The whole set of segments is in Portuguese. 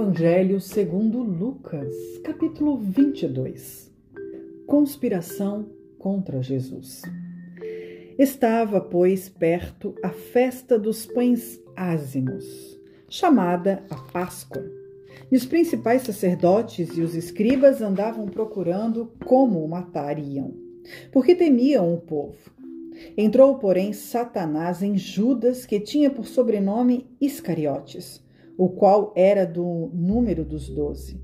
Evangelho segundo Lucas, capítulo 22. Conspiração contra Jesus. Estava, pois, perto a festa dos pães ázimos, chamada a Páscoa. E os principais sacerdotes e os escribas andavam procurando como o matariam, porque temiam o povo. Entrou, porém, Satanás em Judas, que tinha por sobrenome Iscariotes o qual era do número dos doze.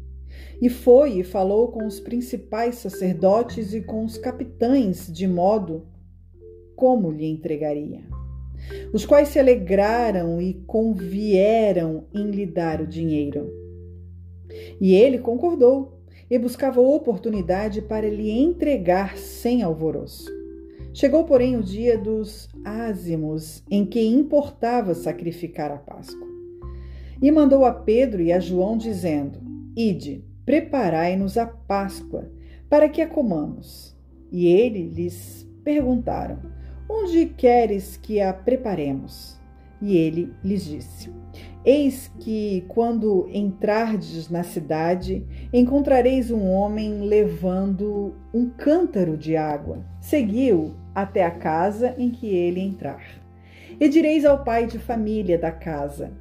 E foi e falou com os principais sacerdotes e com os capitães, de modo como lhe entregaria. Os quais se alegraram e convieram em lhe dar o dinheiro. E ele concordou e buscava oportunidade para lhe entregar sem alvoroço. Chegou, porém, o dia dos ázimos, em que importava sacrificar a Páscoa. E mandou a Pedro e a João, dizendo: Ide, preparai-nos a Páscoa, para que a comamos. E eles lhes perguntaram: Onde queres que a preparemos? E ele lhes disse: Eis que, quando entrardes na cidade, encontrareis um homem levando um cântaro de água. Segui-o até a casa em que ele entrar. E direis ao pai de família da casa: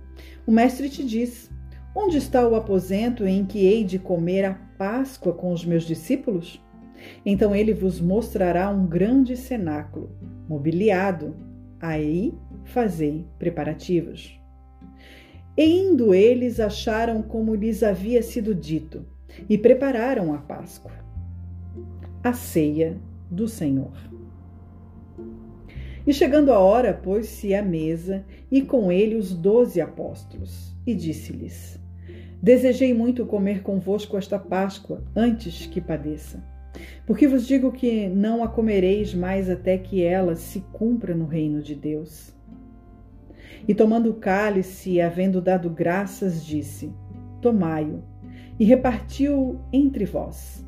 o mestre te diz: Onde está o aposento em que hei de comer a Páscoa com os meus discípulos? Então ele vos mostrará um grande cenáculo, mobiliado. Aí fazei preparativos. E indo eles acharam como lhes havia sido dito, e prepararam a Páscoa. A ceia do Senhor. E chegando a hora, pôs-se à mesa, e com ele os doze apóstolos, e disse-lhes: Desejei muito comer convosco esta Páscoa, antes que padeça. Porque vos digo que não a comereis mais até que ela se cumpra no reino de Deus. E tomando o cálice, havendo dado graças, disse: Tomai-o, e repartiu entre vós.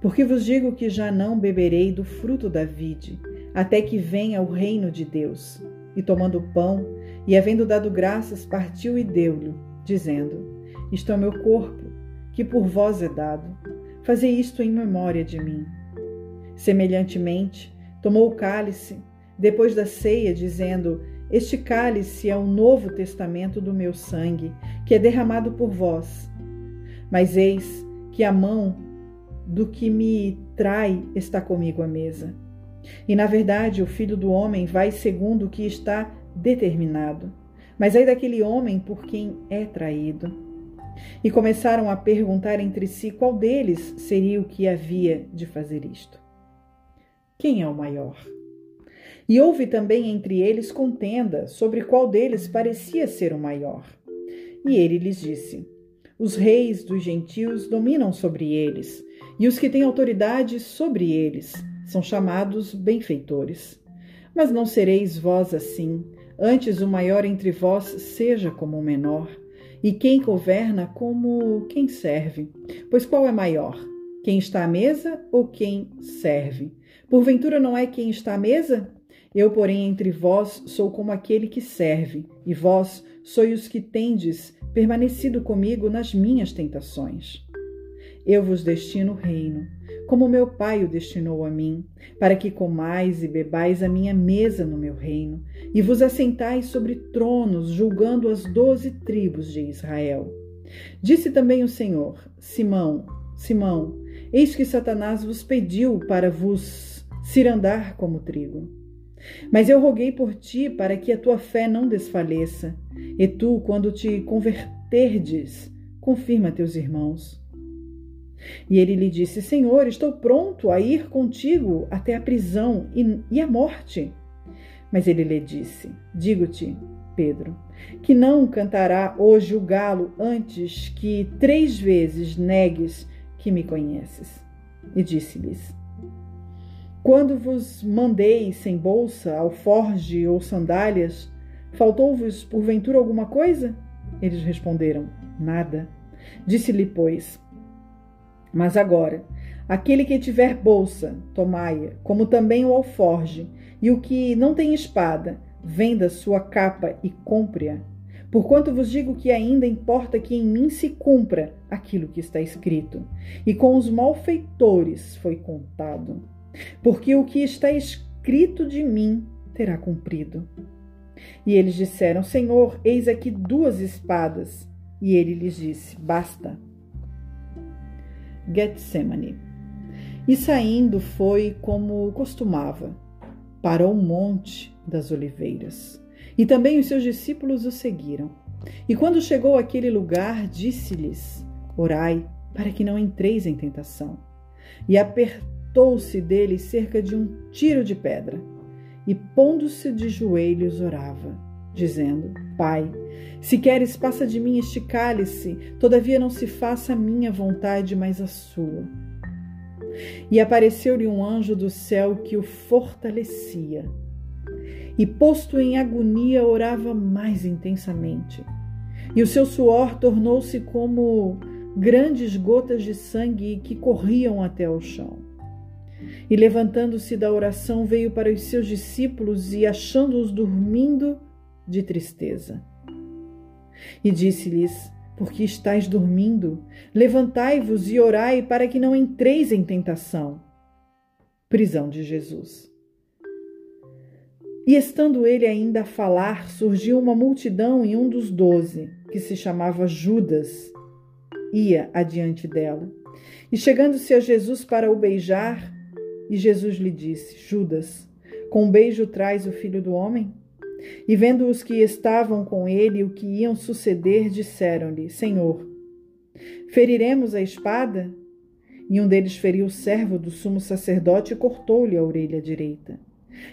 Porque vos digo que já não beberei do fruto da vide, até que venha o reino de Deus. E tomando o pão, e havendo dado graças, partiu e deu-lhe, dizendo: Isto é o meu corpo, que por vós é dado. Fazei isto em memória de mim. Semelhantemente, tomou o cálice, depois da ceia, dizendo: Este cálice é o novo testamento do meu sangue, que é derramado por vós. Mas eis que a mão do que me trai está comigo à mesa. E na verdade, o filho do homem vai segundo o que está determinado. Mas aí daquele homem por quem é traído. E começaram a perguntar entre si qual deles seria o que havia de fazer isto. Quem é o maior? E houve também entre eles contenda sobre qual deles parecia ser o maior. E ele lhes disse: Os reis dos gentios dominam sobre eles, e os que têm autoridade sobre eles são chamados benfeitores. Mas não sereis vós assim, antes o maior entre vós seja como o menor, e quem governa como quem serve. Pois qual é maior? Quem está à mesa ou quem serve? Porventura não é quem está à mesa? Eu, porém, entre vós sou como aquele que serve, e vós sois os que tendes permanecido comigo nas minhas tentações. Eu vos destino o reino, como meu Pai o destinou a mim, para que comais e bebais a minha mesa no meu reino, e vos assentais sobre tronos, julgando as doze tribos de Israel. Disse também o Senhor: Simão, Simão, eis que Satanás vos pediu para vos cirandar como trigo. Mas eu roguei por ti para que a tua fé não desfaleça, e tu, quando te converterdes, confirma teus irmãos. E ele lhe disse: Senhor, estou pronto a ir contigo até a prisão e, e a morte. Mas ele lhe disse: Digo-te, Pedro, que não cantará hoje o galo antes que três vezes negues que me conheces. E disse-lhes: Quando vos mandei sem bolsa, alforge ou sandálias, faltou-vos porventura alguma coisa? Eles responderam: Nada. Disse-lhe, pois, mas agora, aquele que tiver bolsa, tomai-a, como também o alforge, e o que não tem espada, venda sua capa e compre-a. Porquanto vos digo que ainda importa que em mim se cumpra aquilo que está escrito, e com os malfeitores foi contado, porque o que está escrito de mim terá cumprido. E eles disseram: Senhor, eis aqui duas espadas. E ele lhes disse: Basta. Getsemane. E saindo foi como costumava, para o monte das oliveiras. E também os seus discípulos o seguiram. E quando chegou àquele lugar, disse-lhes: Orai, para que não entreis em tentação. E apertou-se dele cerca de um tiro de pedra. E pondo-se de joelhos, orava, dizendo: Pai, se queres, passa de mim este cálice, todavia não se faça a minha vontade, mas a sua. E apareceu-lhe um anjo do céu que o fortalecia e, posto em agonia, orava mais intensamente. E o seu suor tornou-se como grandes gotas de sangue que corriam até ao chão. E levantando-se da oração, veio para os seus discípulos e, achando-os dormindo, de tristeza. E disse-lhes: Por que estáis dormindo? Levantai-vos e orai para que não entreis em tentação. Prisão de Jesus. E estando ele ainda a falar, surgiu uma multidão e um dos doze, que se chamava Judas, ia adiante dela. E chegando-se a Jesus para o beijar, e Jesus lhe disse: Judas, com um beijo traz o filho do homem? E vendo os que estavam com ele o que iam suceder, disseram-lhe: Senhor, feriremos a espada? E um deles feriu o servo do sumo sacerdote e cortou-lhe a orelha direita.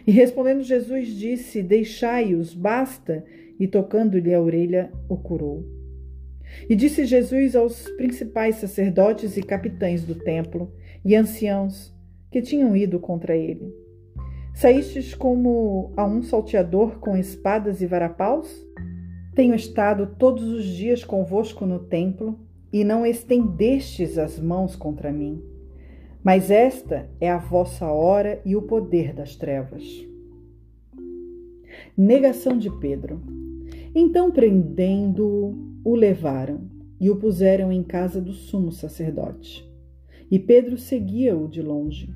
E respondendo Jesus disse: Deixai-os, basta. E tocando-lhe a orelha, o curou. E disse Jesus aos principais sacerdotes e capitães do templo e anciãos que tinham ido contra ele: Saístes como a um salteador com espadas e varapaus? Tenho estado todos os dias convosco no templo e não estendestes as mãos contra mim. Mas esta é a vossa hora e o poder das trevas. Negação de Pedro. Então, prendendo-o, o levaram e o puseram em casa do sumo sacerdote. E Pedro seguia-o de longe.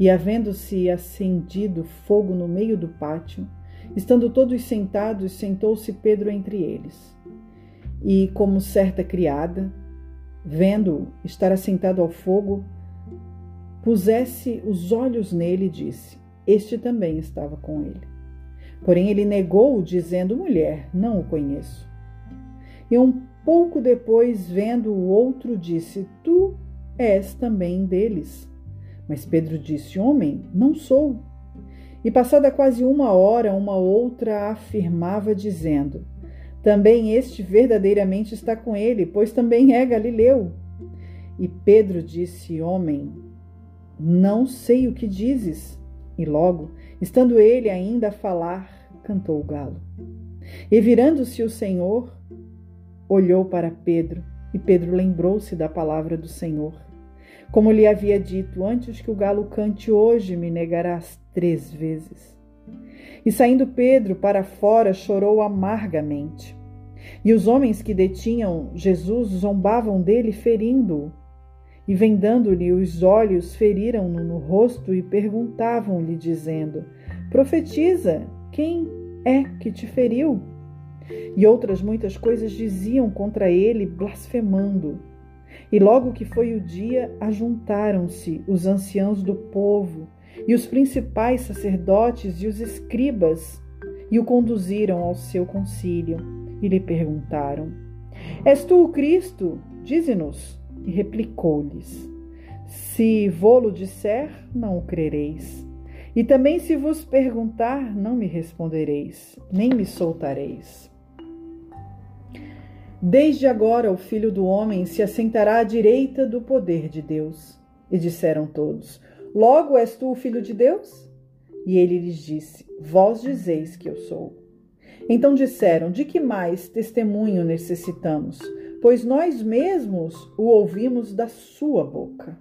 E, havendo-se acendido fogo no meio do pátio, estando todos sentados, sentou-se Pedro entre eles. E, como certa criada, vendo-o estar assentado ao fogo, pusesse os olhos nele e disse: Este também estava com ele. Porém, ele negou, dizendo: Mulher, não o conheço. E um pouco depois, vendo o outro, disse: Tu és também deles. Mas Pedro disse: Homem, não sou. E passada quase uma hora, uma outra afirmava, dizendo: Também este verdadeiramente está com ele, pois também é Galileu. E Pedro disse: Homem, não sei o que dizes. E logo, estando ele ainda a falar, cantou o galo. E virando-se o Senhor, olhou para Pedro, e Pedro lembrou-se da palavra do Senhor. Como lhe havia dito, antes que o galo cante hoje, me negarás três vezes. E saindo Pedro para fora, chorou amargamente. E os homens que detinham Jesus zombavam dele, ferindo-o e vendando-lhe os olhos, feriram-no no rosto e perguntavam-lhe, dizendo: Profetiza, quem é que te feriu? E outras muitas coisas diziam contra ele, blasfemando. E logo que foi o dia, ajuntaram-se os anciãos do povo e os principais sacerdotes e os escribas e o conduziram ao seu concílio e lhe perguntaram: És tu o Cristo? Dize-nos. E replicou-lhes: Se vô-lo disser, não o crereis. E também se vos perguntar, não me respondereis, nem me soltareis. Desde agora o filho do homem se assentará à direita do poder de Deus. E disseram todos: Logo és tu o filho de Deus? E ele lhes disse: Vós dizeis que eu sou. Então disseram: De que mais testemunho necessitamos? pois nós mesmos o ouvimos da sua boca.